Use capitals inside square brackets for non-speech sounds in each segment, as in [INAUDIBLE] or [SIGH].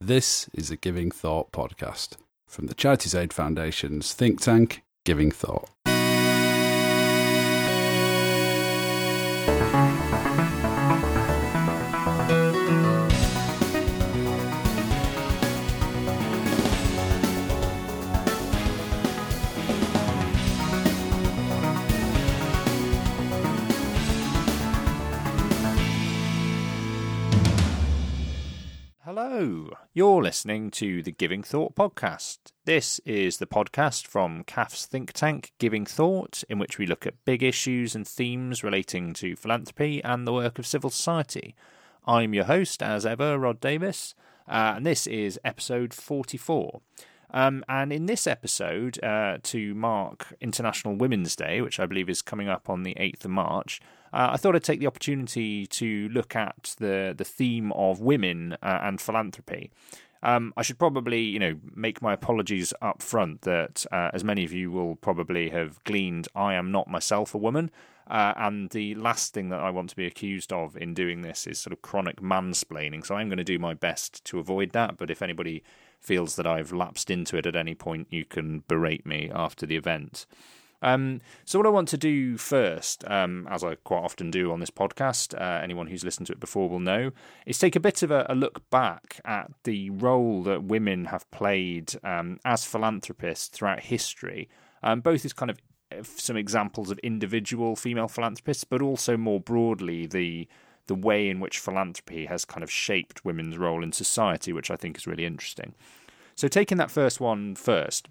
This is a Giving Thought podcast from the Charities Aid Foundation's think tank, Giving Thought. You're listening to the Giving Thought podcast. This is the podcast from CAF's think tank, Giving Thought, in which we look at big issues and themes relating to philanthropy and the work of civil society. I'm your host, as ever, Rod Davis, uh, and this is episode 44. Um, and in this episode, uh, to mark International Women's Day, which I believe is coming up on the 8th of March, uh, I thought I'd take the opportunity to look at the, the theme of women uh, and philanthropy. Um, I should probably, you know, make my apologies up front that, uh, as many of you will probably have gleaned, I am not myself a woman. Uh, and the last thing that I want to be accused of in doing this is sort of chronic mansplaining. So I'm going to do my best to avoid that. But if anybody feels that I've lapsed into it at any point, you can berate me after the event. Um, so, what I want to do first, um, as I quite often do on this podcast, uh, anyone who's listened to it before will know, is take a bit of a, a look back at the role that women have played um, as philanthropists throughout history, um, both as kind of uh, some examples of individual female philanthropists, but also more broadly the the way in which philanthropy has kind of shaped women's role in society, which I think is really interesting. So, taking that first one first,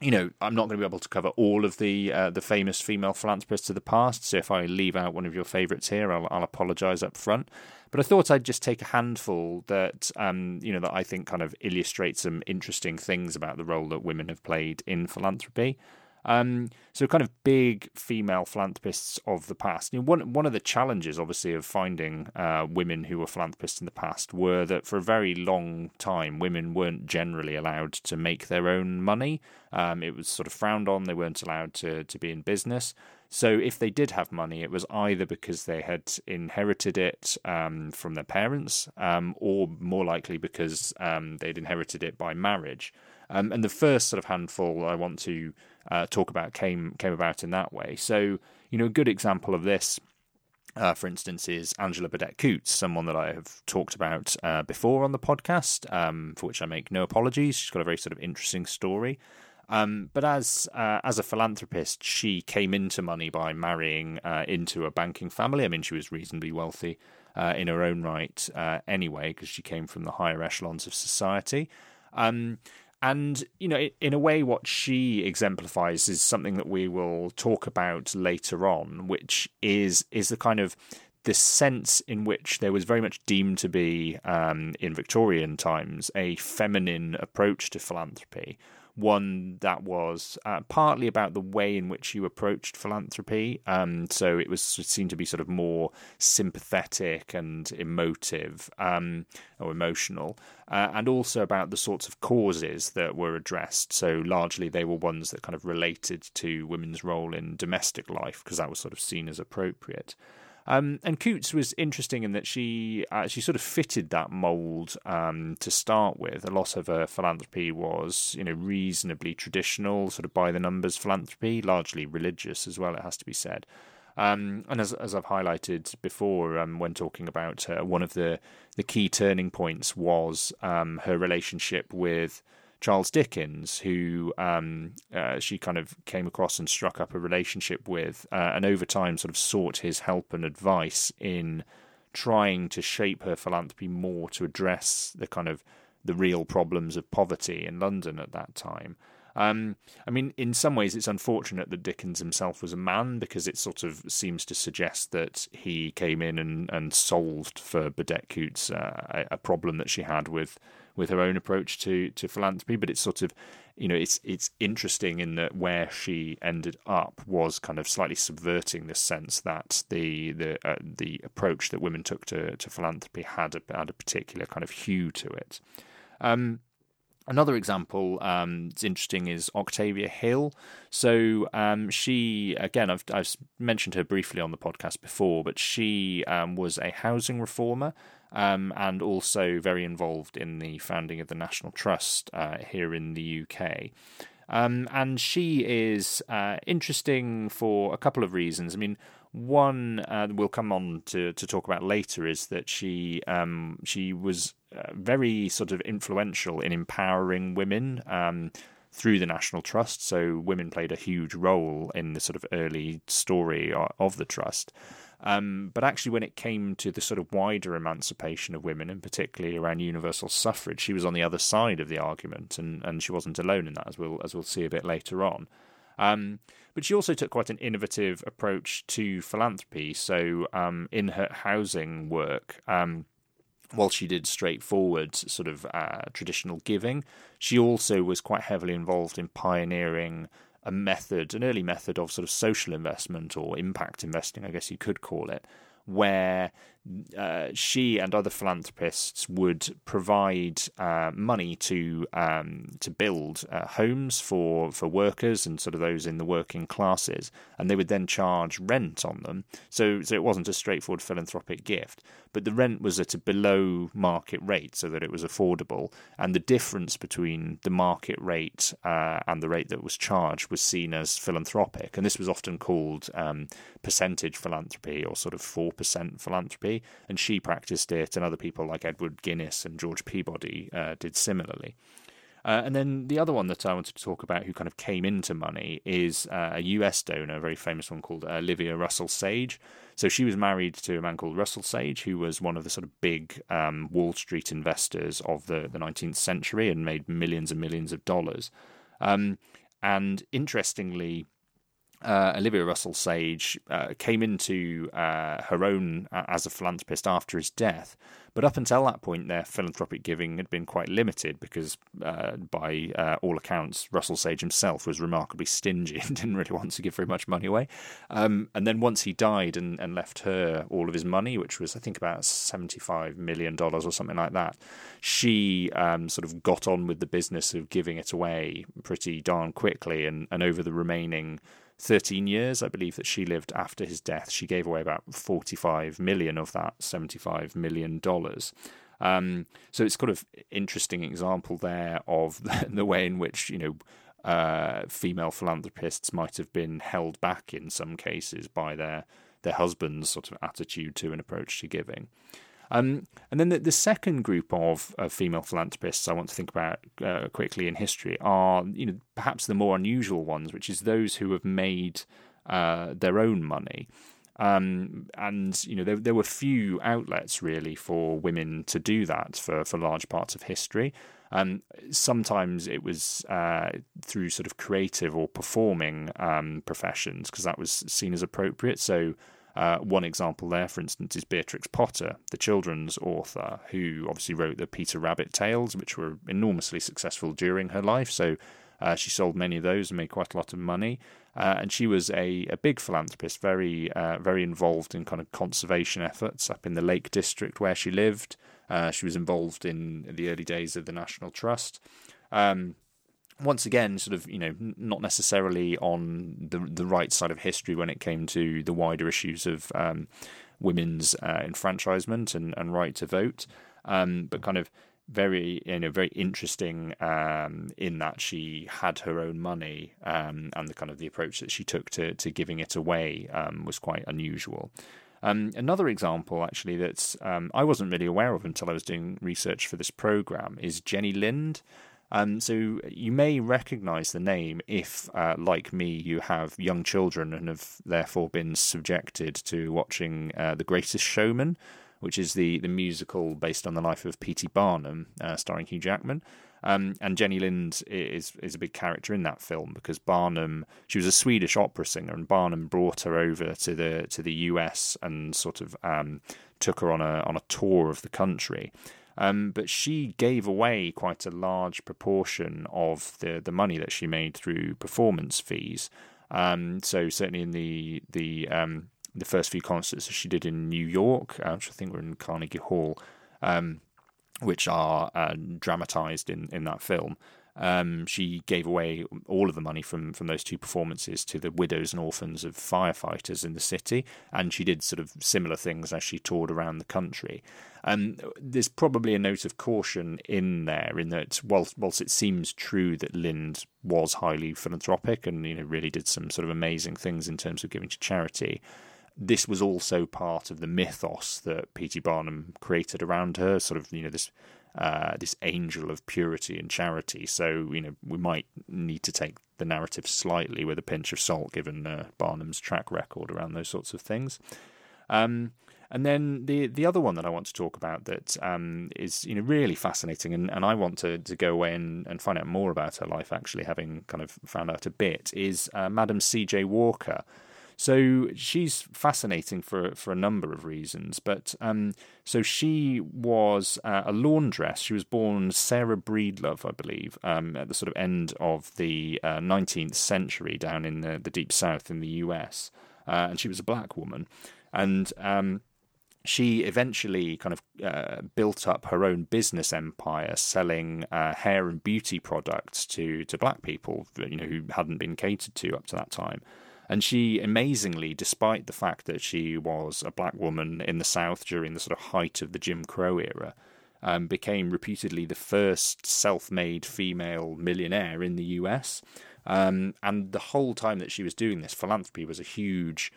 you know, I'm not going to be able to cover all of the uh, the famous female philanthropists of the past. So, if I leave out one of your favourites here, I'll, I'll apologise up front. But I thought I'd just take a handful that um, you know that I think kind of illustrate some interesting things about the role that women have played in philanthropy. Um, so kind of big female philanthropists of the past. You know, one one of the challenges, obviously, of finding uh, women who were philanthropists in the past were that for a very long time, women weren't generally allowed to make their own money. Um, it was sort of frowned on. They weren't allowed to to be in business. So if they did have money, it was either because they had inherited it um, from their parents, um, or more likely because um, they'd inherited it by marriage. Um, and the first sort of handful I want to uh, talk about came came about in that way. So you know, a good example of this. Uh, for instance, is Angela Burdett Coutts, someone that I have talked about uh, before on the podcast, um, for which I make no apologies. She's got a very sort of interesting story. Um, but as uh, as a philanthropist, she came into money by marrying uh, into a banking family. I mean, she was reasonably wealthy uh, in her own right uh, anyway, because she came from the higher echelons of society. Um, and, you know, in a way, what she exemplifies is something that we will talk about later on, which is is the kind of the sense in which there was very much deemed to be um, in Victorian times a feminine approach to philanthropy, one that was uh, partly about the way in which you approached philanthropy. Um, so it was seen to be sort of more sympathetic and emotive um, or emotional, uh, and also about the sorts of causes that were addressed. So largely they were ones that kind of related to women's role in domestic life because that was sort of seen as appropriate. Um, and Coutts was interesting in that she uh, she sort of fitted that mould um, to start with. A lot of her philanthropy was, you know, reasonably traditional, sort of by the numbers philanthropy, largely religious as well. It has to be said. Um, and as, as I've highlighted before, um, when talking about uh, one of the, the key turning points was um, her relationship with Charles Dickens, who um, uh, she kind of came across and struck up a relationship with, uh, and over time sort of sought his help and advice in trying to shape her philanthropy more to address the kind of the real problems of poverty in London at that time. Um, I mean, in some ways, it's unfortunate that Dickens himself was a man because it sort of seems to suggest that he came in and, and solved for Burdett Coutts uh, a problem that she had with with her own approach to to philanthropy. But it's sort of you know it's it's interesting in that where she ended up was kind of slightly subverting this sense that the the uh, the approach that women took to to philanthropy had a, had a particular kind of hue to it. Um, Another example um, that's interesting is Octavia Hill. So um, she, again, I've, I've mentioned her briefly on the podcast before, but she um, was a housing reformer um, and also very involved in the founding of the National Trust uh, here in the UK. Um, and she is uh, interesting for a couple of reasons. I mean, one uh, we'll come on to, to talk about later is that she um, she was uh, very sort of influential in empowering women um, through the National Trust. So women played a huge role in the sort of early story of the trust. Um, but actually, when it came to the sort of wider emancipation of women, and particularly around universal suffrage, she was on the other side of the argument, and, and she wasn't alone in that, as we'll as we'll see a bit later on. Um, but she also took quite an innovative approach to philanthropy. So, um, in her housing work, um, while she did straightforward sort of uh, traditional giving, she also was quite heavily involved in pioneering a method, an early method of sort of social investment or impact investing, I guess you could call it, where uh, she and other philanthropists would provide uh, money to um, to build uh, homes for for workers and sort of those in the working classes, and they would then charge rent on them. So so it wasn't a straightforward philanthropic gift, but the rent was at a below market rate, so that it was affordable, and the difference between the market rate uh, and the rate that was charged was seen as philanthropic, and this was often called um, percentage philanthropy or sort of four percent philanthropy and she practiced it, and other people like Edward Guinness and George Peabody uh, did similarly. Uh, and then the other one that I wanted to talk about, who kind of came into money, is uh, a US donor, a very famous one called Olivia Russell Sage. So she was married to a man called Russell Sage, who was one of the sort of big um, Wall Street investors of the, the 19th century and made millions and millions of dollars. Um, and interestingly, uh, Olivia Russell Sage uh, came into uh, her own uh, as a philanthropist after his death. But up until that point, their philanthropic giving had been quite limited because, uh, by uh, all accounts, Russell Sage himself was remarkably stingy [LAUGHS] and didn't really want to give very much money away. Um, and then once he died and, and left her all of his money, which was, I think, about $75 million or something like that, she um, sort of got on with the business of giving it away pretty darn quickly. And, and over the remaining 13 years, I believe, that she lived after his death. She gave away about 45 million of that 75 million dollars. Um, so it's kind of interesting example there of [LAUGHS] the, way in which you know uh, female philanthropists might have been held back in some cases by their their husband's sort of attitude to an approach to giving. Um, and then the, the second group of, of, female philanthropists I want to think about uh, quickly in history are, you know, perhaps the more unusual ones, which is those who have made uh, their own money. Um, and you know there, there were few outlets really for women to do that for, for large parts of history. Um, sometimes it was uh, through sort of creative or performing um, professions because that was seen as appropriate. So uh, one example there, for instance, is Beatrix Potter, the children's author, who obviously wrote the Peter Rabbit tales, which were enormously successful during her life. So uh, she sold many of those and made quite a lot of money. Uh, and she was a, a big philanthropist, very uh, very involved in kind of conservation efforts up in the Lake District where she lived. Uh, she was involved in the early days of the National Trust. Um, once again, sort of, you know, not necessarily on the the right side of history when it came to the wider issues of um, women's uh, enfranchisement and, and right to vote, um, but kind of very, you know, very interesting um, in that she had her own money um, and the kind of the approach that she took to to giving it away um, was quite unusual. Um, another example, actually, that um, I wasn't really aware of until I was doing research for this program is Jenny Lind. Um, so you may recognize the name if, uh, like me, you have young children and have therefore been subjected to watching uh, The Greatest Showman, which is the, the musical based on the life of P.T. Barnum, uh, starring Hugh Jackman. Um, and Jenny Lind is is a big character in that film because Barnum she was a Swedish opera singer and Barnum brought her over to the to the US and sort of um, took her on a on a tour of the country um, but she gave away quite a large proportion of the, the money that she made through performance fees. Um, so certainly in the the um, the first few concerts that she did in New York, uh, which I think were in Carnegie Hall, um, which are uh, dramatized in in that film. Um, she gave away all of the money from, from those two performances to the widows and orphans of firefighters in the city, and she did sort of similar things as she toured around the country. Um, there's probably a note of caution in there, in that whilst, whilst it seems true that Lind was highly philanthropic and you know really did some sort of amazing things in terms of giving to charity, this was also part of the mythos that P.T. Barnum created around her, sort of you know this uh, this angel of purity and charity. So you know we might need to take the narrative slightly with a pinch of salt, given uh, Barnum's track record around those sorts of things. Um, and then the the other one that I want to talk about that um, is you know really fascinating, and, and I want to, to go away and, and find out more about her life. Actually, having kind of found out a bit, is uh, Madam C. J. Walker. So she's fascinating for for a number of reasons. But um, so she was uh, a laundress. She was born Sarah Breedlove, I believe, um, at the sort of end of the uh, 19th century down in the, the deep south in the US. Uh, and she was a black woman. And um, she eventually kind of uh, built up her own business empire selling uh, hair and beauty products to, to black people you know who hadn't been catered to up to that time and she amazingly, despite the fact that she was a black woman in the South during the sort of height of the Jim Crow era, um, became reputedly the first self made female millionaire in the US. Um, and the whole time that she was doing this, philanthropy was a huge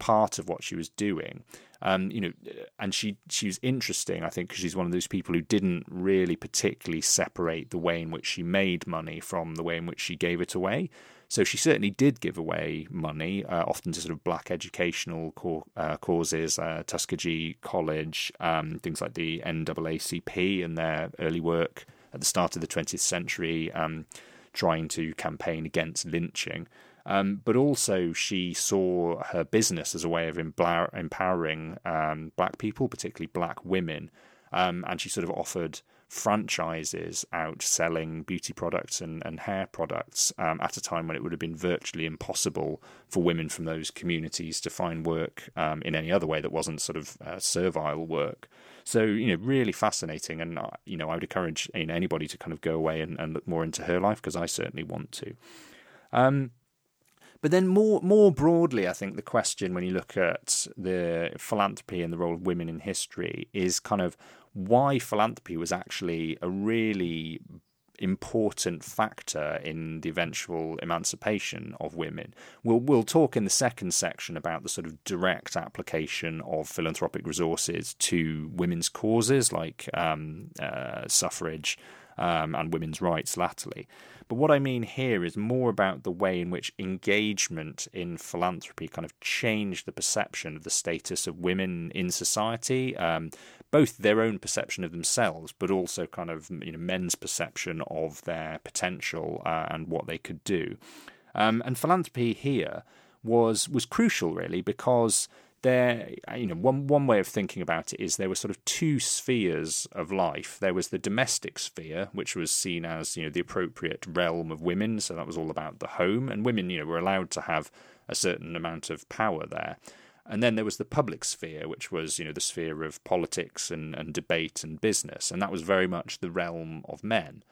part of what she was doing. Um, you know, and she she was interesting, I think, because she's one of those people who didn't really particularly separate the way in which she made money from the way in which she gave it away. So she certainly did give away money, uh, often to sort of black educational co- uh, causes, uh, Tuskegee College, um, things like the NAACP and their early work at the start of the 20th century, um, trying to campaign against lynching. Um, but also, she saw her business as a way of empowering um, black people, particularly black women. Um, and she sort of offered franchises out selling beauty products and, and hair products um, at a time when it would have been virtually impossible for women from those communities to find work um, in any other way that wasn't sort of uh, servile work. So you know, really fascinating, and uh, you know, I would encourage you know, anybody to kind of go away and, and look more into her life because I certainly want to. Um, but then more more broadly, I think the question when you look at the philanthropy and the role of women in history is kind of why philanthropy was actually a really important factor in the eventual emancipation of women. We'll we'll talk in the second section about the sort of direct application of philanthropic resources to women's causes like um, uh, suffrage um, and women's rights latterly. But what I mean here is more about the way in which engagement in philanthropy kind of changed the perception of the status of women in society, um, both their own perception of themselves, but also kind of you know men's perception of their potential uh, and what they could do. Um, and philanthropy here was was crucial, really, because there you know one one way of thinking about it is there were sort of two spheres of life. There was the domestic sphere which was seen as you know the appropriate realm of women. So that was all about the home. And women you know were allowed to have a certain amount of power there. And then there was the public sphere which was you know the sphere of politics and, and debate and business. And that was very much the realm of men.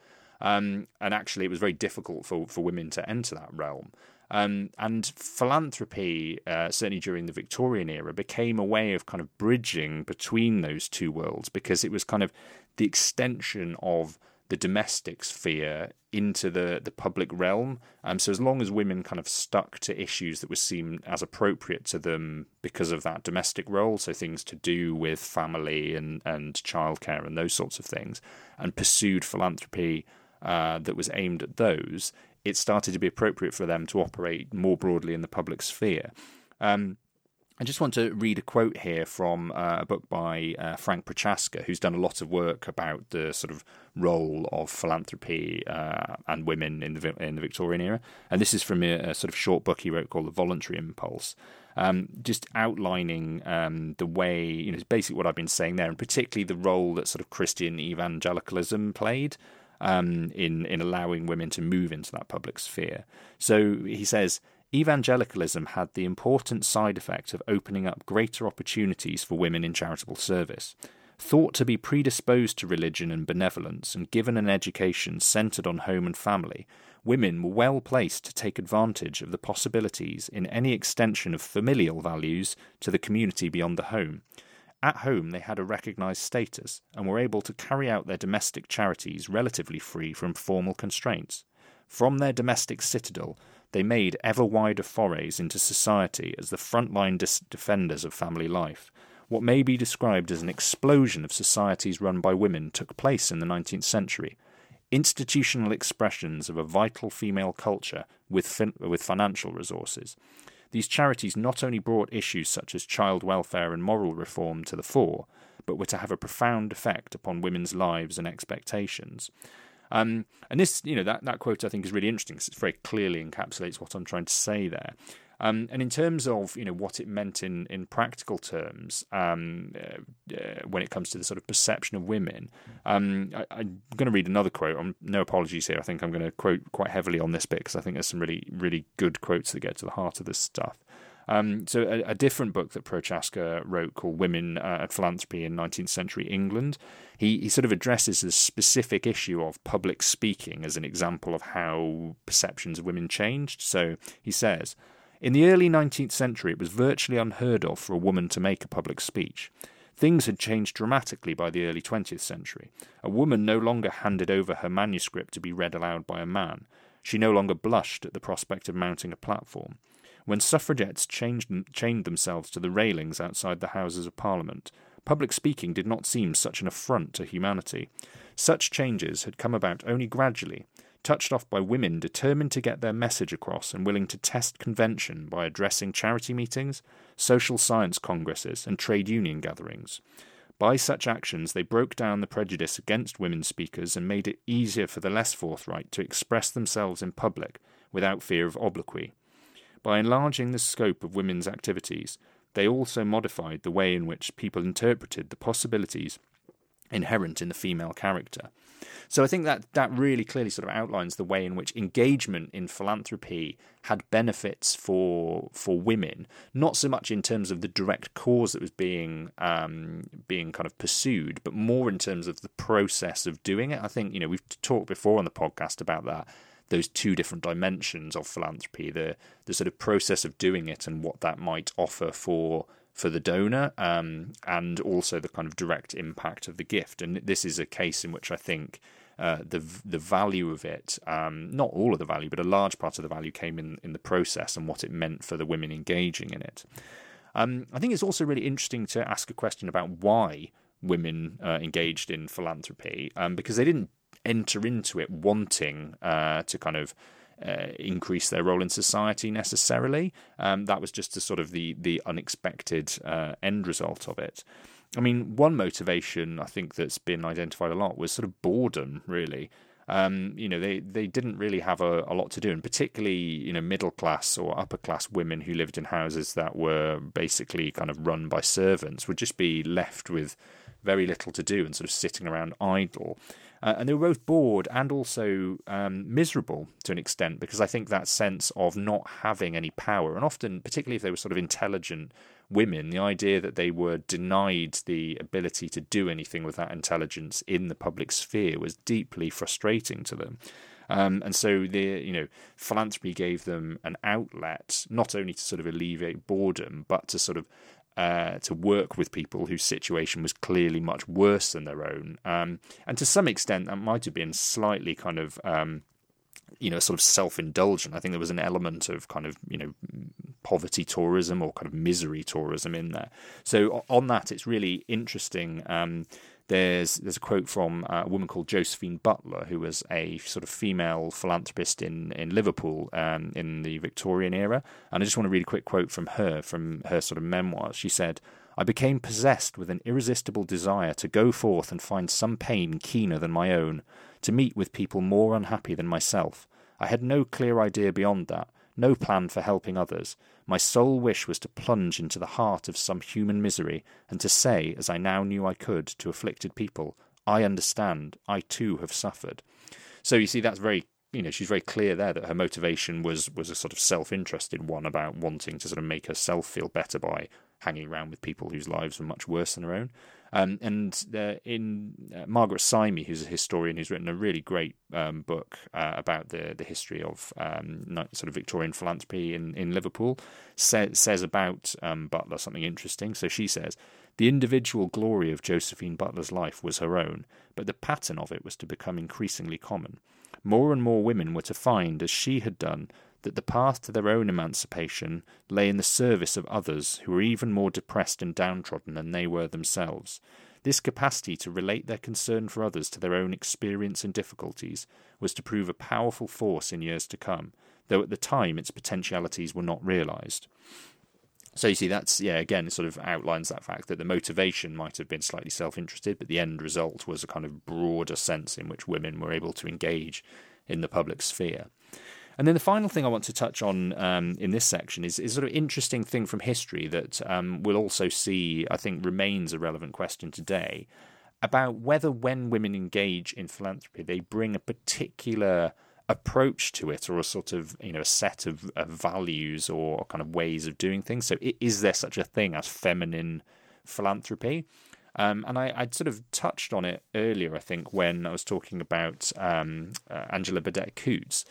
Um, and actually it was very difficult for, for women to enter that realm um, and philanthropy, uh, certainly during the Victorian era, became a way of kind of bridging between those two worlds because it was kind of the extension of the domestic sphere into the, the public realm. Um, so as long as women kind of stuck to issues that were seen as appropriate to them because of that domestic role, so things to do with family and, and childcare and those sorts of things, and pursued philanthropy uh, that was aimed at those, it started to be appropriate for them to operate more broadly in the public sphere. Um, I just want to read a quote here from uh, a book by uh, Frank Prochaska, who's done a lot of work about the sort of role of philanthropy uh, and women in the in the Victorian era. And this is from a, a sort of short book he wrote called "The Voluntary Impulse," um, just outlining um, the way you know basically what I've been saying there, and particularly the role that sort of Christian evangelicalism played um, in in allowing women to move into that public sphere. So he says evangelicalism had the important side effect of opening up greater opportunities for women in charitable service. Thought to be predisposed to religion and benevolence and given an education centered on home and family, women were well placed to take advantage of the possibilities in any extension of familial values to the community beyond the home. At home, they had a recognized status and were able to carry out their domestic charities relatively free from formal constraints. From their domestic citadel, they made ever wider forays into society as the frontline dis- defenders of family life. What may be described as an explosion of societies run by women took place in the 19th century institutional expressions of a vital female culture with, fin- with financial resources. These charities not only brought issues such as child welfare and moral reform to the fore, but were to have a profound effect upon women's lives and expectations. Um, and this, you know, that, that quote I think is really interesting because it very clearly encapsulates what I'm trying to say there. Um, and in terms of you know what it meant in in practical terms, um, uh, uh, when it comes to the sort of perception of women, um, I, am going to read another quote. I'm, no apologies here. I think I'm going to quote quite heavily on this bit because I think there's some really really good quotes that get to the heart of this stuff. Um, so, a, a, different book that Prochaska wrote called Women uh, at Philanthropy in 19th Century England, he, he sort of addresses the specific issue of public speaking as an example of how perceptions of women changed. So, he says, in the early 19th century, it was virtually unheard of for a woman to make a public speech. Things had changed dramatically by the early 20th century. A woman no longer handed over her manuscript to be read aloud by a man. She no longer blushed at the prospect of mounting a platform. When suffragettes changed, chained themselves to the railings outside the Houses of Parliament, public speaking did not seem such an affront to humanity. Such changes had come about only gradually, touched off by women determined to get their message across and willing to test convention by addressing charity meetings, social science congresses, and trade union gatherings. By such actions, they broke down the prejudice against women speakers and made it easier for the less forthright to express themselves in public without fear of obloquy. By enlarging the scope of women's activities, they also modified the way in which people interpreted the possibilities inherent in the female character. So I think that that really clearly sort of outlines the way in which engagement in philanthropy had benefits for for women, not so much in terms of the direct cause that was being um, being kind of pursued, but more in terms of the process of doing it. I think you know we've talked before on the podcast about that those two different dimensions of philanthropy the the sort of process of doing it and what that might offer for for the donor um, and also the kind of direct impact of the gift and this is a case in which I think uh, the the value of it, um, not all of the value, but a large part of the value came in in the process and what it meant for the women engaging in it. Um, I think it's also really interesting to ask a question about why women uh, engaged in philanthropy, um, because they didn't enter into it wanting uh, to kind of uh, increase their role in society necessarily. Um, that was just a sort of the the unexpected uh, end result of it. I mean, one motivation I think that's been identified a lot was sort of boredom, really. Um, you know, they, they didn't really have a, a lot to do, and particularly, you know, middle class or upper class women who lived in houses that were basically kind of run by servants would just be left with very little to do and sort of sitting around idle. Uh, and they were both bored and also um, miserable to an extent because I think that sense of not having any power, and often, particularly if they were sort of intelligent women, the idea that they were denied the ability to do anything with that intelligence in the public sphere was deeply frustrating to them. Um, and so the you know philanthropy gave them an outlet not only to sort of alleviate boredom, but to sort of uh, to work with people whose situation was clearly much worse than their own. Um, and to some extent, that might have been slightly kind of, um, you know, sort of self indulgent. I think there was an element of kind of, you know, poverty tourism or kind of misery tourism in there. So on that, it's really interesting. Um, there's there's a quote from uh, a woman called Josephine Butler, who was a sort of female philanthropist in in Liverpool um, in the Victorian era, and I just want to read a quick quote from her from her sort of memoirs. She said. I became possessed with an irresistible desire to go forth and find some pain keener than my own, to meet with people more unhappy than myself. I had no clear idea beyond that, no plan for helping others. My sole wish was to plunge into the heart of some human misery, and to say, as I now knew I could, to afflicted people, I understand, I too have suffered. So you see, that's very you know she's very clear there that her motivation was was a sort of self-interested one about wanting to sort of make herself feel better by hanging around with people whose lives were much worse than her own Um, and uh, in uh, Margaret Simey, who's a historian who's written a really great um, book uh, about the the history of um, sort of Victorian philanthropy in in Liverpool, say, says about um, Butler something interesting. So she says. The individual glory of Josephine Butler's life was her own, but the pattern of it was to become increasingly common. More and more women were to find, as she had done, that the path to their own emancipation lay in the service of others who were even more depressed and downtrodden than they were themselves. This capacity to relate their concern for others to their own experience and difficulties was to prove a powerful force in years to come, though at the time its potentialities were not realized. So you see, that's yeah, again, it sort of outlines that fact that the motivation might have been slightly self-interested, but the end result was a kind of broader sense in which women were able to engage in the public sphere. And then the final thing I want to touch on um, in this section is, is sort of interesting thing from history that um, we'll also see, I think, remains a relevant question today about whether when women engage in philanthropy, they bring a particular approach to it or a sort of you know a set of, of values or kind of ways of doing things. So is there such a thing as feminine philanthropy? Um, and I, would sort of touched on it earlier, I think, when I was talking about um, uh, Angela Burdett Coutts.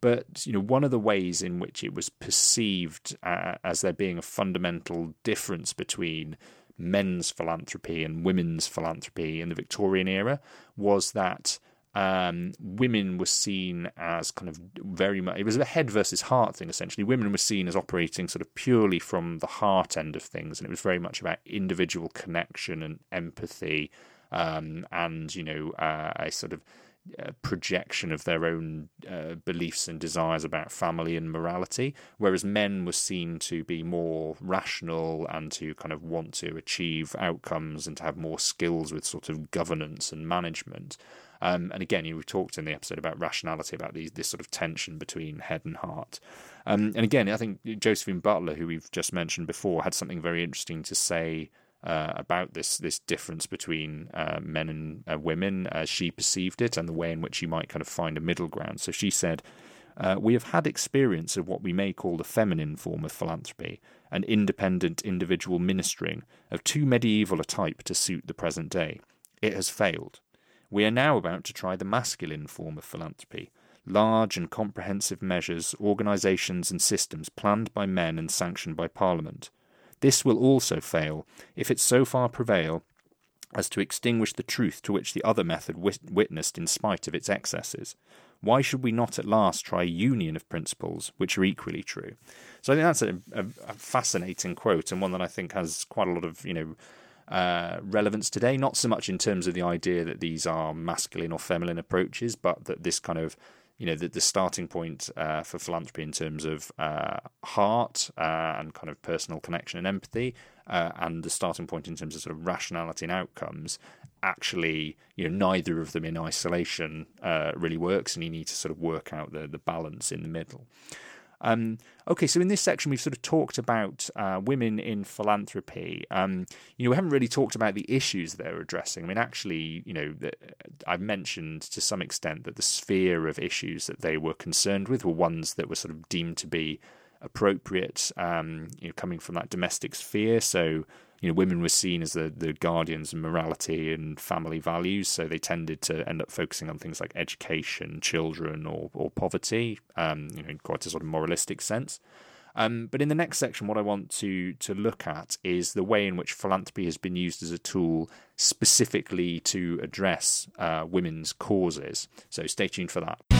But you know, one of the ways in which it was perceived uh, as there being a fundamental difference between men's philanthropy and women's philanthropy in the Victorian era was that um, women were seen as kind of very much, it was a head versus heart thing essentially. Women were seen as operating sort of purely from the heart end of things, and it was very much about individual connection and empathy, um, and, you know, uh, a sort of projection of their own uh, beliefs and desires about family and morality, whereas men were seen to be more rational and to kind of want to achieve outcomes and to have more skills with sort of governance and management. Um, and again, you know, we talked in the episode about rationality, about these, this sort of tension between head and heart. Um, and again, I think Josephine Butler, who we've just mentioned before, had something very interesting to say uh, about this this difference between uh, men and uh, women as she perceived it, and the way in which you might kind of find a middle ground. So she said. Uh, we have had experience of what we may call the feminine form of philanthropy, an independent individual ministering of too medieval a type to suit the present day. It has failed. We are now about to try the masculine form of philanthropy, large and comprehensive measures, organisations, and systems planned by men and sanctioned by Parliament. This will also fail if it so far prevail as to extinguish the truth to which the other method wit- witnessed in spite of its excesses. Why should we not at last try a union of principles which are equally true? So I think that's a, a, a fascinating quote and one that I think has quite a lot of you know uh, relevance today. Not so much in terms of the idea that these are masculine or feminine approaches, but that this kind of you know the, the starting point uh, for philanthropy in terms of uh, heart uh, and kind of personal connection and empathy, uh, and the starting point in terms of sort of rationality and outcomes. Actually, you know, neither of them in isolation uh, really works, and you need to sort of work out the the balance in the middle. Um, okay, so in this section, we've sort of talked about uh, women in philanthropy. Um, you know, we haven't really talked about the issues they're addressing. I mean, actually, you know, I've mentioned to some extent that the sphere of issues that they were concerned with were ones that were sort of deemed to be appropriate, um, you know, coming from that domestic sphere. So, you know, women were seen as the, the guardians of morality and family values, so they tended to end up focusing on things like education, children, or or poverty, um, you know, in quite a sort of moralistic sense. Um, but in the next section, what I want to to look at is the way in which philanthropy has been used as a tool specifically to address uh, women's causes. So stay tuned for that.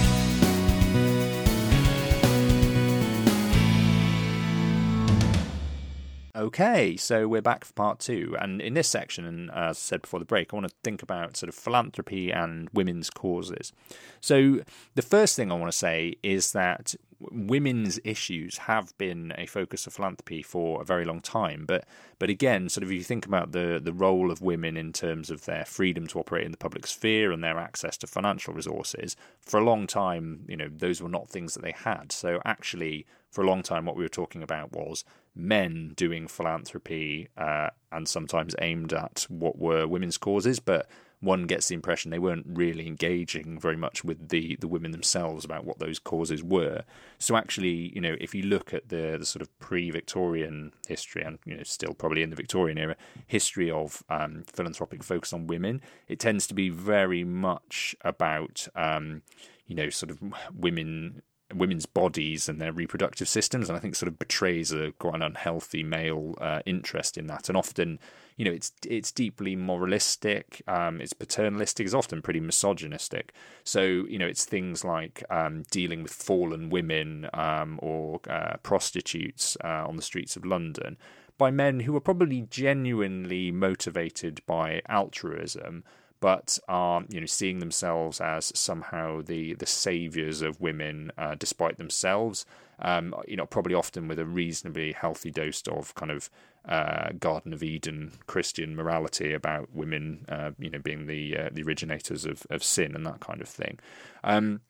Okay, so we're back for part two. And in this section, and as I said before the break, I want to think about sort of philanthropy and women's causes. So, the first thing I want to say is that women's issues have been a focus of philanthropy for a very long time. But but again, sort of if you think about the the role of women in terms of their freedom to operate in the public sphere and their access to financial resources, for a long time, you know, those were not things that they had. So actually, for a long time, what we were talking about was men doing philanthropy uh, and sometimes aimed at what were women's causes, but one gets the impression they weren't really engaging very much with the the women themselves about what those causes were. So actually, you know, if you look at the the sort of pre-Victorian history and you know still probably in the Victorian era history of um, philanthropic focus on women, it tends to be very much about um, you know sort of women women's bodies and their reproductive systems, and I think sort of betrays a quite unhealthy male uh, interest in that. And often, you know, it's it's deeply moralistic, um, it's paternalistic, it's often pretty misogynistic. So you know, it's things like um, dealing with fallen women um, or uh, prostitutes uh, on the streets of London by men who are probably genuinely motivated by altruism but are you know seeing themselves as somehow the the saviors of women, uh, despite themselves. Um, you know, probably often with a reasonably healthy dose of kind of uh, Garden of Eden Christian morality about women, uh, you know, being the uh, the originators of, of sin and that kind of thing. Um,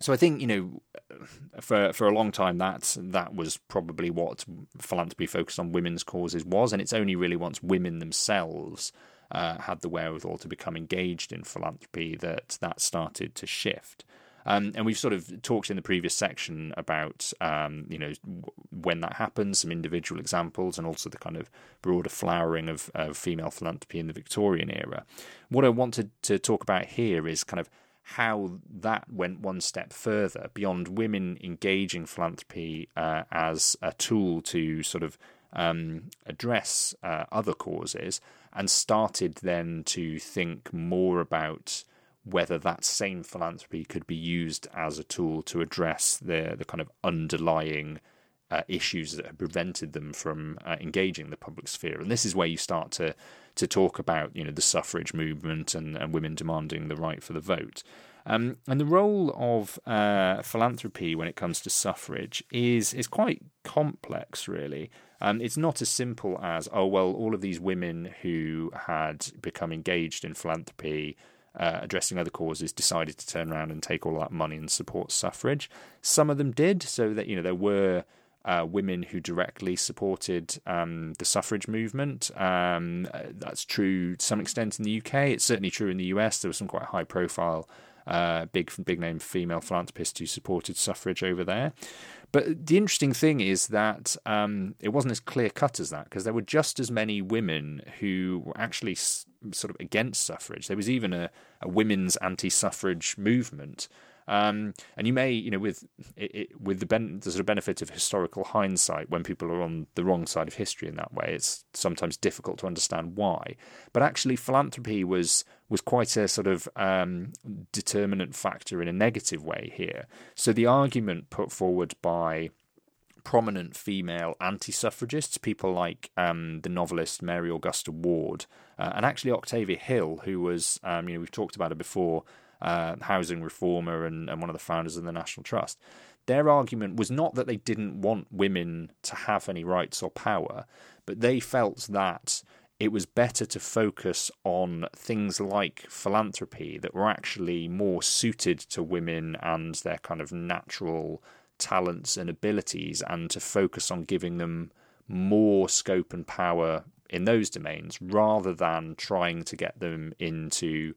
so I think you know, for for a long time that that was probably what philanthropy focused on women's causes was, and it's only really once women themselves uh, had the wherewithal to become engaged in philanthropy that that started to shift. Um, and we've sort of talked in the previous section about um, you know when that happens, some individual examples, and also the kind of broader flowering of, of female philanthropy in the Victorian era. What I wanted to talk about here is kind of how that went one step further beyond women engaging philanthropy uh, as a tool to sort of um, address uh, other causes and started then to think more about whether that same philanthropy could be used as a tool to address the the kind of underlying uh, issues that have prevented them from uh, engaging the public sphere. And this is where you start to to talk about you know the suffrage movement and, and women demanding the right for the vote. Um, and the role of uh, philanthropy when it comes to suffrage is is quite complex, really. Um, it's not as simple as oh well, all of these women who had become engaged in philanthropy. Uh, addressing other causes, decided to turn around and take all that money and support suffrage. Some of them did, so that you know there were uh, women who directly supported um, the suffrage movement. Um, that's true to some extent in the UK. It's certainly true in the US. There were some quite high profile uh, big big name female philanthropist who supported suffrage over there. But the interesting thing is that um, it wasn't as clear cut as that because there were just as many women who were actually s- sort of against suffrage. There was even a, a women's anti suffrage movement. Um, and you may, you know, with it, it, with the, ben- the sort of benefit of historical hindsight, when people are on the wrong side of history in that way, it's sometimes difficult to understand why. But actually, philanthropy was was quite a sort of um, determinant factor in a negative way here. So the argument put forward by prominent female anti-suffragists, people like um, the novelist Mary Augusta Ward, uh, and actually Octavia Hill, who was, um, you know, we've talked about her before, uh, housing reformer and, and one of the founders of the National Trust. Their argument was not that they didn't want women to have any rights or power, but they felt that it was better to focus on things like philanthropy that were actually more suited to women and their kind of natural talents and abilities, and to focus on giving them more scope and power in those domains rather than trying to get them into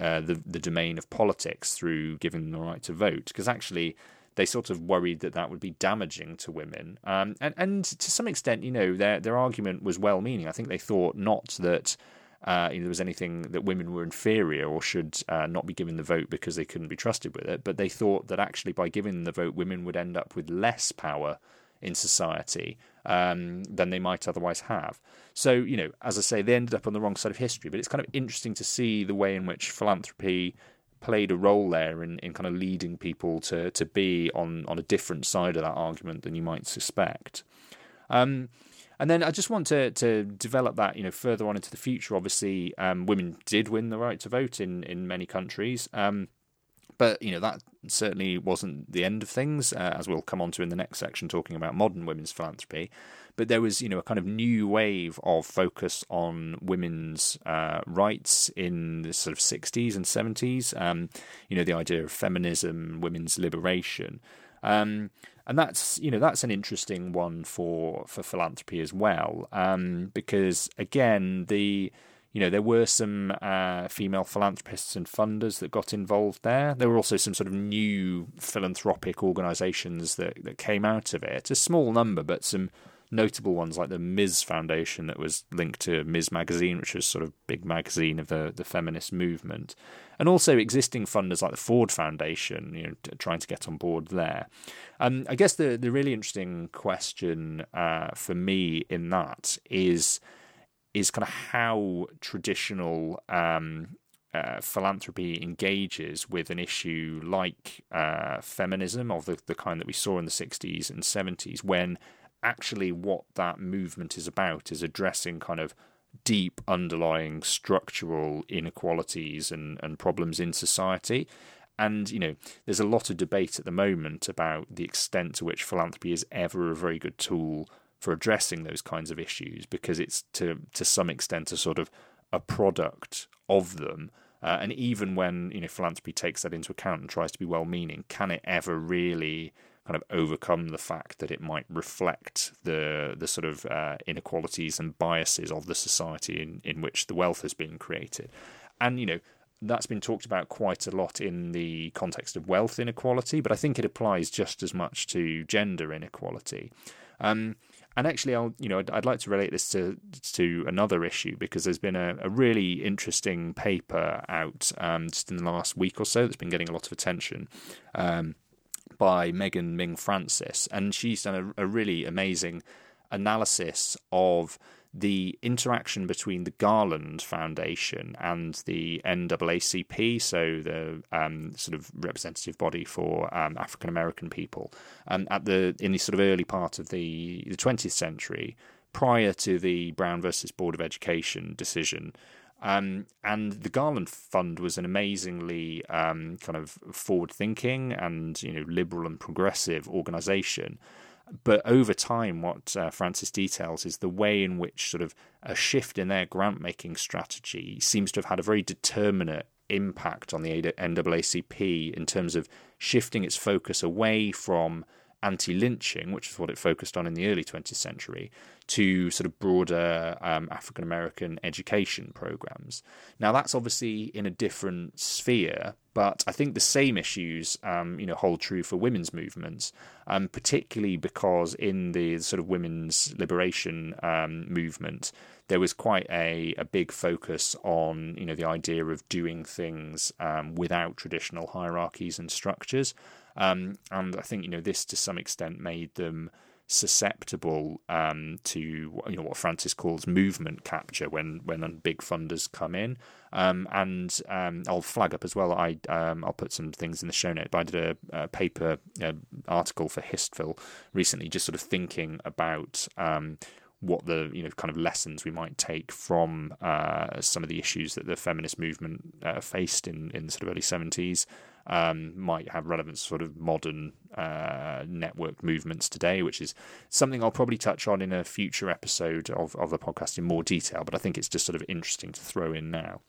uh, the the domain of politics through giving them the right to vote. Because actually they sort of worried that that would be damaging to women um, and and to some extent you know their their argument was well meaning I think they thought not that uh, you know, there was anything that women were inferior or should uh, not be given the vote because they couldn't be trusted with it but they thought that actually by giving the vote women would end up with less power in society um, than they might otherwise have. So, you know, as I say, they ended up on the wrong side of history, but it's kind of interesting to see the way in which philanthropy played a role there in, in kind of leading people to, to be on, on a different side of that argument than you might suspect. Um, and then I just want to to develop that, you know, further on into the future. Obviously, um, women did win the right to vote in in many countries. Um, but you know that certainly wasn't the end of things, uh, as we'll come on to in the next section, talking about modern women's philanthropy. But there was, you know, a kind of new wave of focus on women's uh, rights in the sort of 60s and 70s. Um, you know, the idea of feminism, women's liberation. Um, and that's you know that's an interesting one for for philanthropy as well, um, because again the you know, there were some uh, female philanthropists and funders that got involved there. There were also some sort of new philanthropic organisations that, that came out of it. A small number, but some notable ones like the Ms Foundation that was linked to Ms Magazine, which was sort of big magazine of the, the feminist movement, and also existing funders like the Ford Foundation, you know, trying to get on board there. Um, I guess the the really interesting question uh, for me in that is is kind of how traditional um, uh, philanthropy engages with an issue like uh, feminism of the, the kind that we saw in the 60s and 70s, when actually what that movement is about is addressing kind of deep underlying structural inequalities and, and problems in society. And, you know, there's a lot of debate at the moment about the extent to which philanthropy is ever a very good tool for addressing those kinds of issues because it's to to some extent a sort of a product of them. Uh, and even when you know philanthropy takes that into account and tries to be well-meaning, can it ever really kind of overcome the fact that it might reflect the the sort of uh, inequalities and biases of the society in, in which the wealth has been created? And you know that's been talked about quite a lot in the context of wealth inequality, but I think it applies just as much to gender inequality. Um, and actually, I'll you know I'd, I'd, like to relate this to to another issue because there's been a, a really interesting paper out um, just in the last week or so that's been getting a lot of attention. Um, by Megan Ming Francis, and she's done a, a really amazing analysis of the interaction between the Garland Foundation and the NAACP, so the um, sort of representative body for um, African American people, um, at the in the sort of early part of the the 20th century, prior to the Brown versus Board of Education decision. Um, and the Garland Fund was an amazingly um, kind of forward-thinking and you know liberal and progressive organisation but over time, what uh, Francis details is the way in which sort of a shift in their grant making strategy seems to have had a very determinate impact on the NAACP in terms of shifting its focus away from anti lynching, which is what it focused on in the early 20th century, to sort of broader um, African American education programs. Now, that's obviously in a different sphere, but I think the same issues, um, you know, hold true for women's movements, um, particularly because in the sort of women's liberation um, movement, there was quite a, a big focus on, you know, the idea of doing things um, without traditional hierarchies and structures. Um, and I think you know this to some extent made them susceptible um, to you know what Francis calls movement capture when when big funders come in. Um, and um, I'll flag up as well. I um, I'll put some things in the show note. But I did a, a paper uh, article for HistPhil recently, just sort of thinking about um, what the you know kind of lessons we might take from uh, some of the issues that the feminist movement uh, faced in in the sort of early seventies um, might have relevance sort of modern uh, network movements today, which is something I'll probably touch on in a future episode of of the podcast in more detail. But I think it's just sort of interesting to throw in now.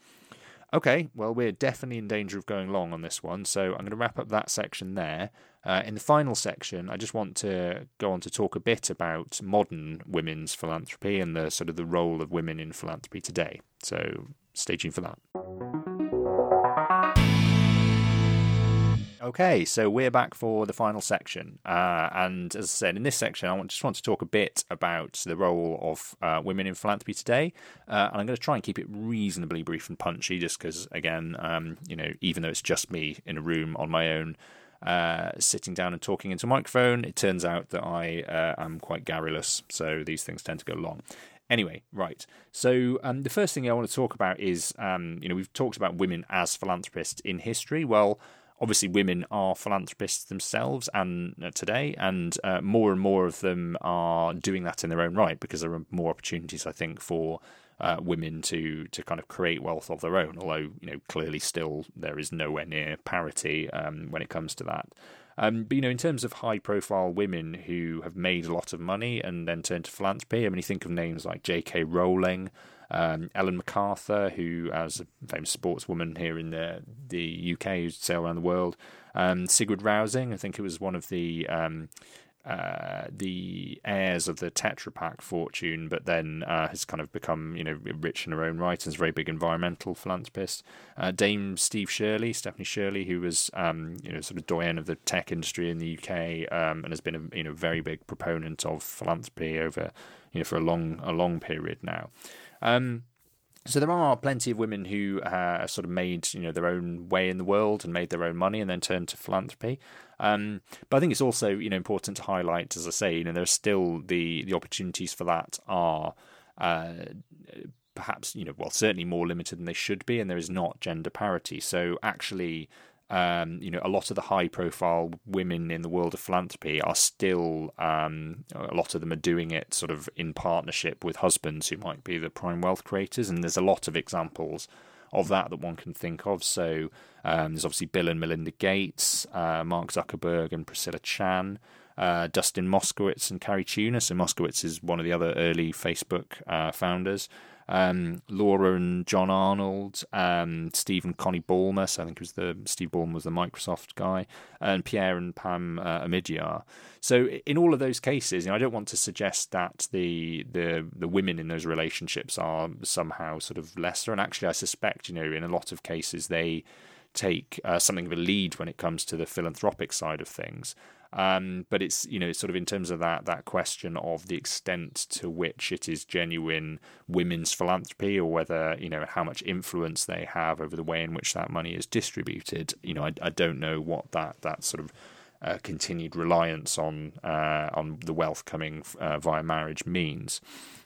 Okay, well, we're definitely in danger of going long on this one, so I'm going to wrap up that section there. Uh, in the final section, I just want to go on to talk a bit about modern women's philanthropy and the sort of the role of women in philanthropy today. So stay tuned for that. Okay, so we're back for the final section, uh, and as I said, in this section, I just want to talk a bit about the role of uh, women in philanthropy today, uh, and I'm going to try and keep it reasonably brief and punchy, just because, again, um, you know, even though it's just me in a room on my own, uh, sitting down and talking into a microphone, it turns out that I uh, am quite garrulous, so these things tend to go long. Anyway, right. So um, the first thing I want to talk about is, um, you know, we've talked about women as philanthropists in history. Well obviously women are philanthropists themselves and uh, today and uh, more and more of them are doing that in their own right because there are more opportunities i think for uh, women to to kind of create wealth of their own although you know clearly still there is nowhere near parity um, when it comes to that um, but you know, in terms of high-profile women who have made a lot of money and then turned to philanthropy, I mean, you think of names like J.K. Rowling, um, Ellen MacArthur, who, as a famous sportswoman here in the the UK, who sail around the world. Um, Sigrid Rausing, I think it was one of the um, uh, the heirs of the Tetra Pak fortune, but then uh, has kind of become you know rich in her own right and is a very big environmental philanthropist. Uh, Dame Steve Shirley, Stephanie Shirley, who was um, you know sort of doyen of the tech industry in the UK um, and has been a you know very big proponent of philanthropy over you know for a long a long period now. Um, so there are plenty of women who uh, sort of made you know their own way in the world and made their own money and then turned to philanthropy. Um, but I think it's also you know important to highlight, as I say, you know there's still the the opportunities for that are. Uh, perhaps you know well certainly more limited than they should be and there is not gender parity so actually um, you know, a lot of the high profile women in the world of philanthropy are still, um, a lot of them are doing it sort of in partnership with husbands who might be the prime wealth creators. And there's a lot of examples of that that one can think of. So um, there's obviously Bill and Melinda Gates, uh, Mark Zuckerberg and Priscilla Chan. Uh, Dustin Moskovitz and Cari Tuna. So Moskovitz is one of the other early Facebook uh, founders um, Laura and John Arnold, um, Steve and Connie Ballmer. So I think it was the Steve Ballmer was the Microsoft guy, and Pierre and Pam uh, Omidyar. So in all of those cases, you know, I don't want to suggest that the the the women in those relationships are somehow sort of lesser. And actually, I suspect you know in a lot of cases they take uh, something of a lead when it comes to the philanthropic side of things. Um, but it's you know sort of in terms of that that question of the extent to which it is genuine women's philanthropy or whether you know how much influence they have over the way in which that money is distributed. You know, I, I don't know what that that sort of uh, continued reliance on uh, on the wealth coming uh, via marriage means.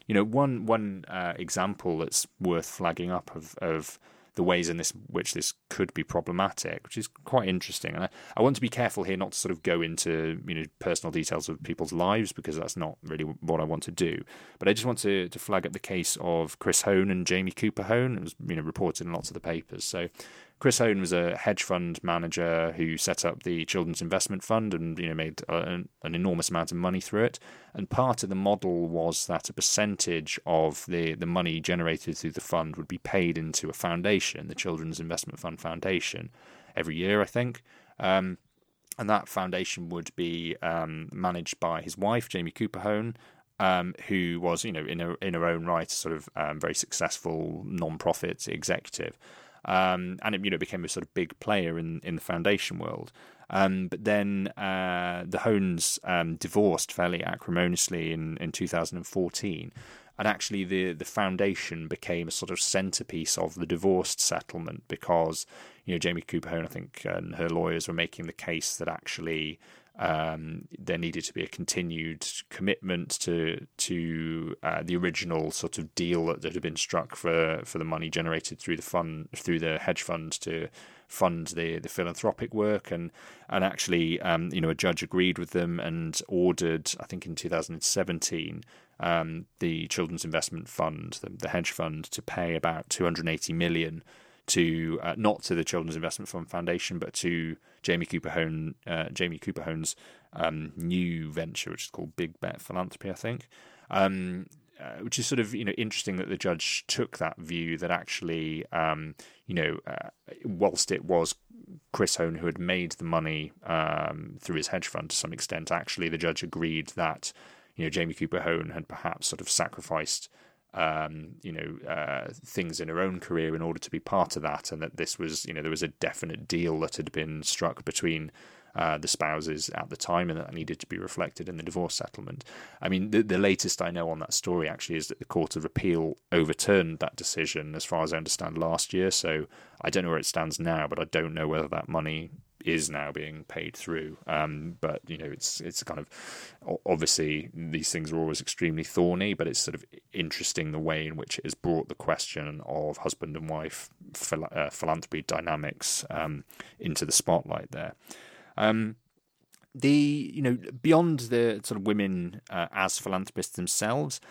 You know, one one uh, example that's worth flagging up of of the ways in this which this could be problematic, which is quite interesting. And I, I want to be careful here not to sort of go into you know personal details of people's lives because that's not really what I want to do. But I just want to to flag up the case of Chris Hohn and Jamie Cooper Hohn. It was you know reported in lots of the papers. So Chris Hohn was a hedge fund manager who set up the Children's Investment Fund and you know made an, an, enormous amount of money through it. And part of the model was that a percentage of the, the money generated through the fund would be paid into a foundation, the Children's Investment Fund Foundation, every year, I think. Um, and that foundation would be um, managed by his wife, Jamie Cooper Hohn, um, who was, you know, in her in her own right, a sort of um, very successful non-profit executive um, and it you know became a sort of big player in in the foundation world. Um, but then uh, the Hohns um, divorced fairly acrimoniously in, in 2014, and actually the the foundation became a sort of centerpiece of the divorced settlement because you know Jamie Cooper Hohn, I think, and her lawyers were making the case that actually um, there needed to be a continued commitment to to uh, the original sort of deal that, that, had been struck for for the money generated through the fund through the hedge fund to fund the the philanthropic work. And and actually um, you know a judge agreed with them and ordered I think in 2017 um, the Children's Investment Fund the, the hedge fund to pay about 280 million to uh, not to the Children's Investment Fund Foundation, but to Jamie Cooper Hohn, uh, Jamie Cooper Hohn's um, new venture, which is called Big Bet Philanthropy, I think. Um, uh, which is sort of you know interesting that the judge took that view that actually um, you know uh, whilst it was Chris Hohn who had made the money um, through his hedge fund to some extent, actually the judge agreed that you know Jamie Cooper Hohn had perhaps sort of sacrificed um, you know, uh, things in her own career in order to be part of that, and that this was, you know, there was a definite deal that had been struck between uh, the spouses at the time, and that needed to be reflected in the divorce settlement. I mean, the, the latest I know on that story actually is that the Court of Appeal overturned that decision, as far as I understand, last year. So I don't know where it stands now, but I don't know whether that money is now being paid through. Um, but you know, it's it's kind of obviously these things are always extremely thorny, but it's sort of interesting the way in which it has brought the question of husband and wife phil- uh, philanthropy dynamics um, into the spotlight there. Um, the you know beyond the sort of women uh, as philanthropists themselves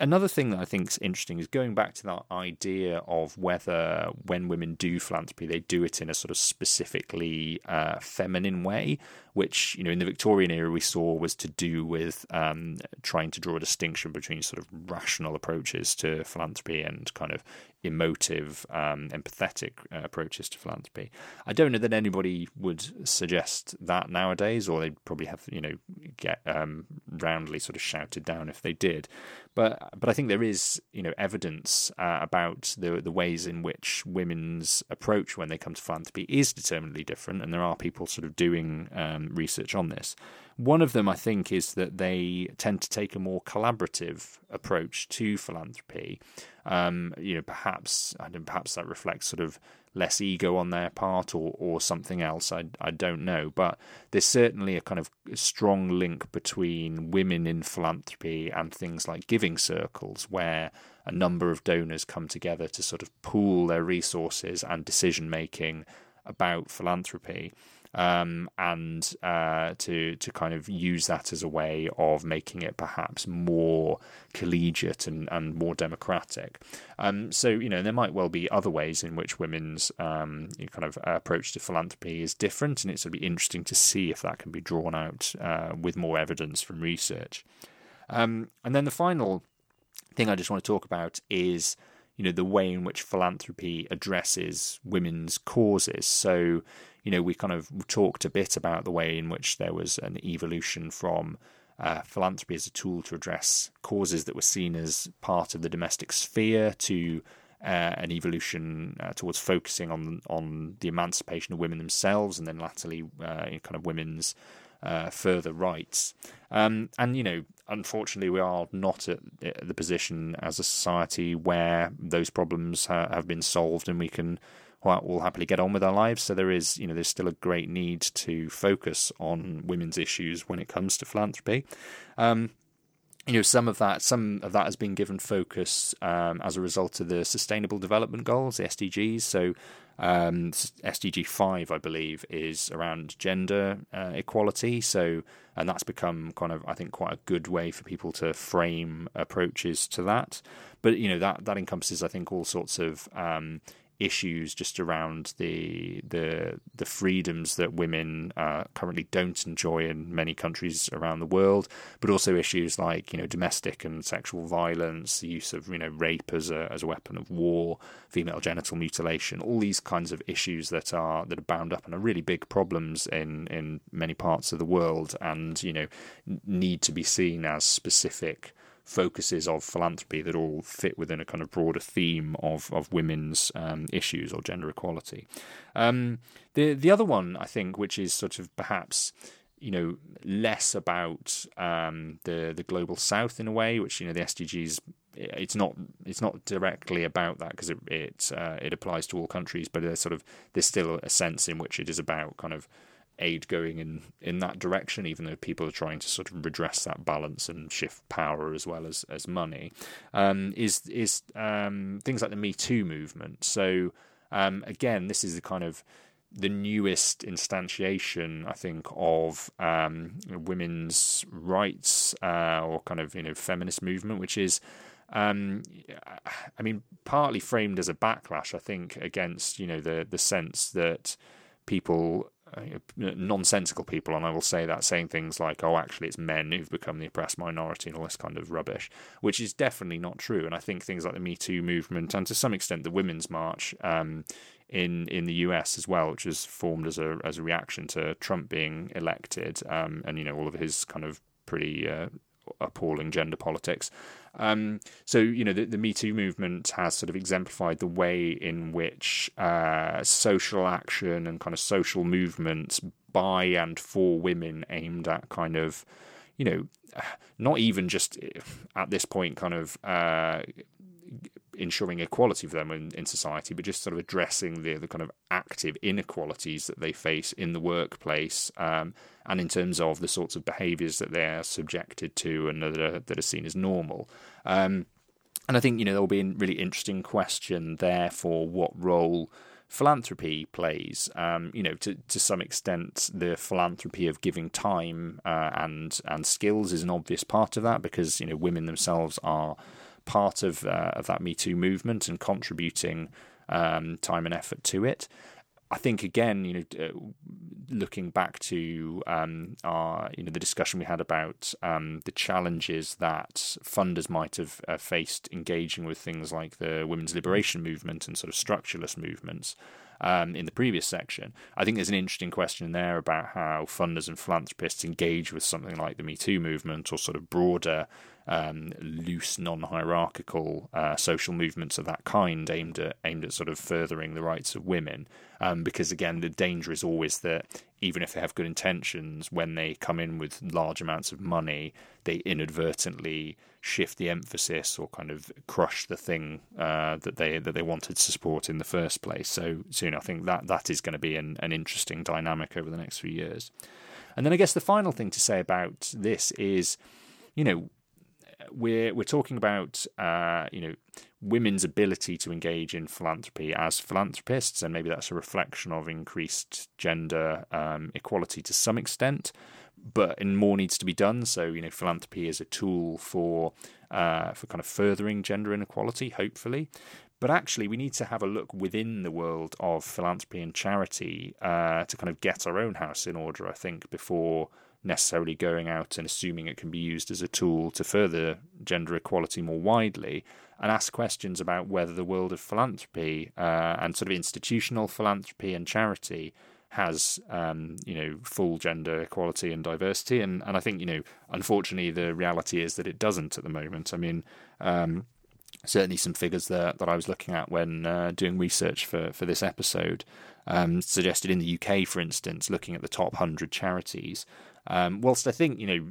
Another thing that I think is interesting is going back to that idea of whether when women do philanthropy, they do it in a sort of specifically uh, feminine way, which you know in the Victorian era we saw was to do with um, trying to draw a distinction between sort of rational approaches to philanthropy and kind of emotive, um, empathetic uh, approaches to philanthropy. I don't know that anybody would suggest that nowadays, or they'd probably have you know get um, roundly sort of shouted down if they did. But but I think there is you know evidence uh, about the the ways in which women's approach when they come to philanthropy is determinedly different, and there are people sort of doing um, research on this. One of them, I think, is that they tend to take a more collaborative approach to philanthropy. Um, you know, perhaps I don't, perhaps that reflects sort of less ego on their part or or something else. I I don't know, but there's certainly a kind of strong link between women in philanthropy and things like giving circles, where a number of donors come together to sort of pool their resources and decision making about philanthropy um, and uh, to to kind of use that as a way of making it perhaps more collegiate and, and more democratic. Um, so you know there might well be other ways in which women's um, kind of approach to philanthropy is different, and it's going to be interesting to see if that can be drawn out uh, with more evidence from research. Um, and then the final thing I just want to talk about is you know the way in which philanthropy addresses women's causes. So you know, we kind of talked a bit about the way in which there was an evolution from uh, philanthropy as a tool to address causes that were seen as part of the domestic sphere to uh, an evolution uh, towards focusing on on the emancipation of women themselves, and then latterly, uh, kind of women's uh, further rights. Um, and you know, unfortunately, we are not at the position as a society where those problems ha- have been solved, and we can will happily get on with our lives. So there is, you know, there's still a great need to focus on women's issues when it comes to philanthropy. Um, you know, some of that, some of that has been given focus um, as a result of the Sustainable Development Goals, the SDGs. So, um, SDG five, I believe, is around gender uh, equality. So, and that's become kind of, I think, quite a good way for people to frame approaches to that. But you know, that that encompasses, I think, all sorts of um, issues just around the the the freedoms that women uh, currently don't enjoy in many countries around the world, but also issues like you know domestic and sexual violence, the use of you know rape as a as a weapon of war, female genital mutilation, all these kinds of issues that are that are bound up and are really big problems in in many parts of the world, and you know need to be seen as specific focuses of philanthropy that all fit within a kind of broader theme of of women's um, issues or gender equality. Um, the the other one I think, which is sort of perhaps you know less about um, the the global south in a way, which you know the SDGs it's not it's not directly about that because it it uh, it applies to all countries, but there's sort of there's still a sense in which it is about kind of aid going in in that direction, even though people are trying to sort of redress that balance and shift power as well as as money, um, is is um, things like the Me Too movement. So um, again, this is the kind of the newest instantiation, I think, of um, women's rights uh, or kind of you know feminist movement, which is. Um, I mean, partly framed as a backlash, I think, against you know the the sense that people nonsensical people, and I will say that, saying things like, oh, actually, it's men who've become the oppressed minority and all this kind of rubbish, which is definitely not true. And I think things like the Me Too movement and to some extent the Women's March um, in in the US as well, which was formed as a as a reaction to Trump being elected um, and, you know, all of his kind of pretty uh, appalling gender politics. Um, so you know the, the Me Too movement has sort of exemplified the way in which uh, social action and kind of social movements by and for women aimed at kind of you know not even just at this point kind of uh, ensuring equality for them in, in society, but just sort of addressing the, the kind of active inequalities that they face in the workplace um, and in terms of the sorts of behaviours that they are subjected to and that are, that are seen as normal. Um, and I think you know there will be a really interesting question there for what role philanthropy plays. Um, you know, to to some extent, the philanthropy of giving time uh, and and skills is an obvious part of that because you know women themselves are part of uh, of that Me Too movement and contributing um, time and effort to it. I think again, you know, uh, looking back to um, our, you know, the discussion we had about um, the challenges that funders might have uh, faced engaging with things like the women's liberation movement and sort of structuralist movements. Um, in the previous section. I think there's an interesting question there about how funders and philanthropists engage with something like the Me Too movement or sort of broader um, loose, non-hierarchical uh, social movements of that kind aimed at aimed at sort of furthering the rights of women. Um, because again, the danger is always that even if they have good intentions, when they come in with large amounts of money, they inadvertently shift the emphasis or kind of crush the thing uh, that they that they wanted to support in the first place. So, soon I think that that is going to be an, an interesting dynamic over the next few years. And then I guess the final thing to say about this is, you know, we're we're talking about uh, you know women's ability to engage in philanthropy as philanthropists, and maybe that's a reflection of increased gender um, equality to some extent. But and more needs to be done. So you know, philanthropy is a tool for uh, for kind of furthering gender inequality, hopefully. But actually, we need to have a look within the world of philanthropy and charity uh, to kind of get our own house in order. I think before necessarily going out and assuming it can be used as a tool to further gender equality more widely, and ask questions about whether the world of philanthropy uh, and sort of institutional philanthropy and charity has um, you know full gender equality and diversity. And and I think you know unfortunately the reality is that it doesn't at the moment. I mean um, certainly some figures that that I was looking at when uh, doing research for for this episode um, suggested in the UK for instance looking at the top 100 charities um, whilst I think you know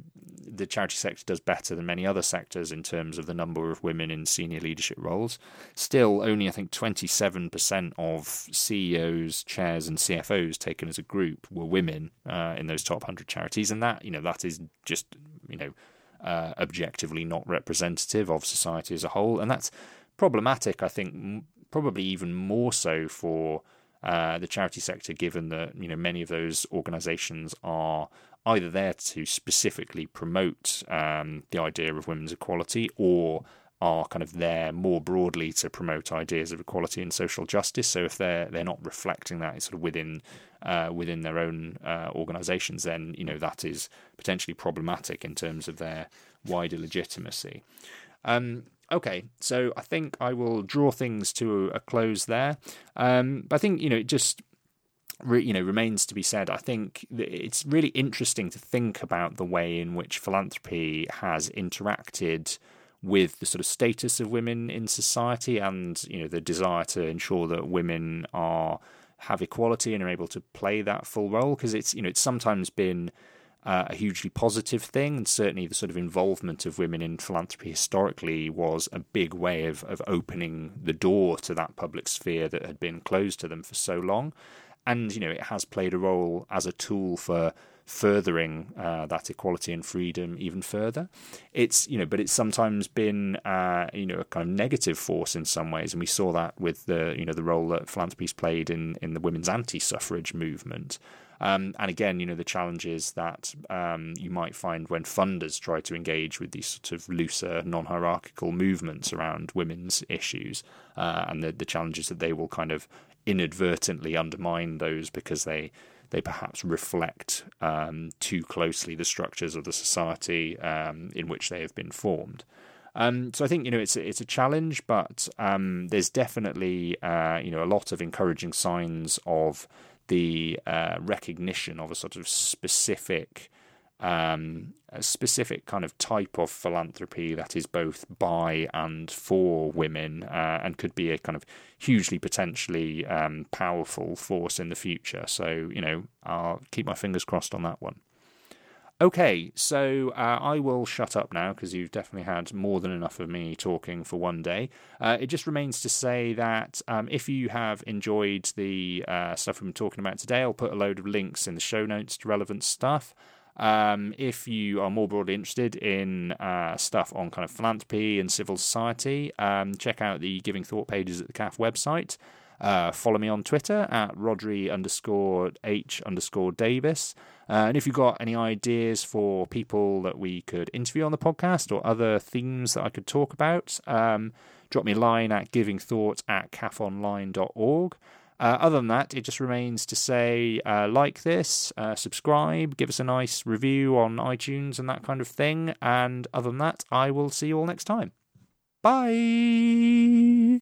the charity sector does better than many other sectors in terms of the number of women in senior leadership roles, still only I think 27% of CEOs, chairs, and CFOs taken as a group were women uh, in those top 100 charities, and that you know that is just you know uh, objectively not representative of society as a whole, and that's problematic. I think probably even more so for. Uh, the charity sector, given that you know many of those organisations are either there to specifically promote um, the idea of women's equality or are kind of there more broadly to promote ideas of equality and social justice. So if they're they're not reflecting that sort of within uh, within their own uh, organisations, then you know that is potentially problematic in terms of their wider legitimacy. Um, okay, so I think I will draw things to a close there. Um, but I think you know it just you know remains to be said. I think it's really interesting to think about the way in which philanthropy has interacted with the sort of status of women in society and you know the desire to ensure that women are have equality and are able to play that full role because it's you know it's sometimes been uh, a hugely positive thing and certainly the sort of involvement of women in philanthropy historically was a big way of of opening the door to that public sphere that had been closed to them for so long and you know it has played a role as a tool for furthering uh, that equality and freedom even further. It's you know, but it's sometimes been uh, you know a kind of negative force in some ways, and we saw that with the you know the role that philanthropy's played in in the women's anti-suffrage movement. Um, and again, you know, the challenges that um, you might find when funders try to engage with these sort of looser, non hierarchical movements around women's issues, uh, and the, the challenges that they will kind of inadvertently undermine those because they they perhaps reflect um, too closely the structures of the society um, in which they have been formed. Um, so I think you know it's a, it's a challenge, but um, there's definitely uh, you know a lot of encouraging signs of the uh, recognition of a sort of specific um, a specific kind of type of philanthropy that is both by and for women uh, and could be a kind of hugely potentially um, powerful force in the future. So, you know, I'll keep my fingers crossed on that one. Okay, so uh, I will shut up now because you've definitely had more than enough of me talking for one day. Uh, it just remains to say that um, if you have enjoyed the uh, stuff we've been talking about today, I'll put a load of links in the show notes to relevant stuff. Um, if you are more broadly interested in uh, stuff on kind of philanthropy and civil society, um, check out the Giving Thought pages at the CAF website. Uh, follow me on Twitter at Rhodri underscore H underscore Davies. Uh, and if you've got any ideas for people that we could interview on the podcast or other themes that I could talk about, um, drop me a line at givingthought at cafonline.org. Uh, other than that, it just remains to say uh, like this, uh, subscribe, give us a nice review on iTunes and that kind of thing. And other than that, I will see you all next time. Bye.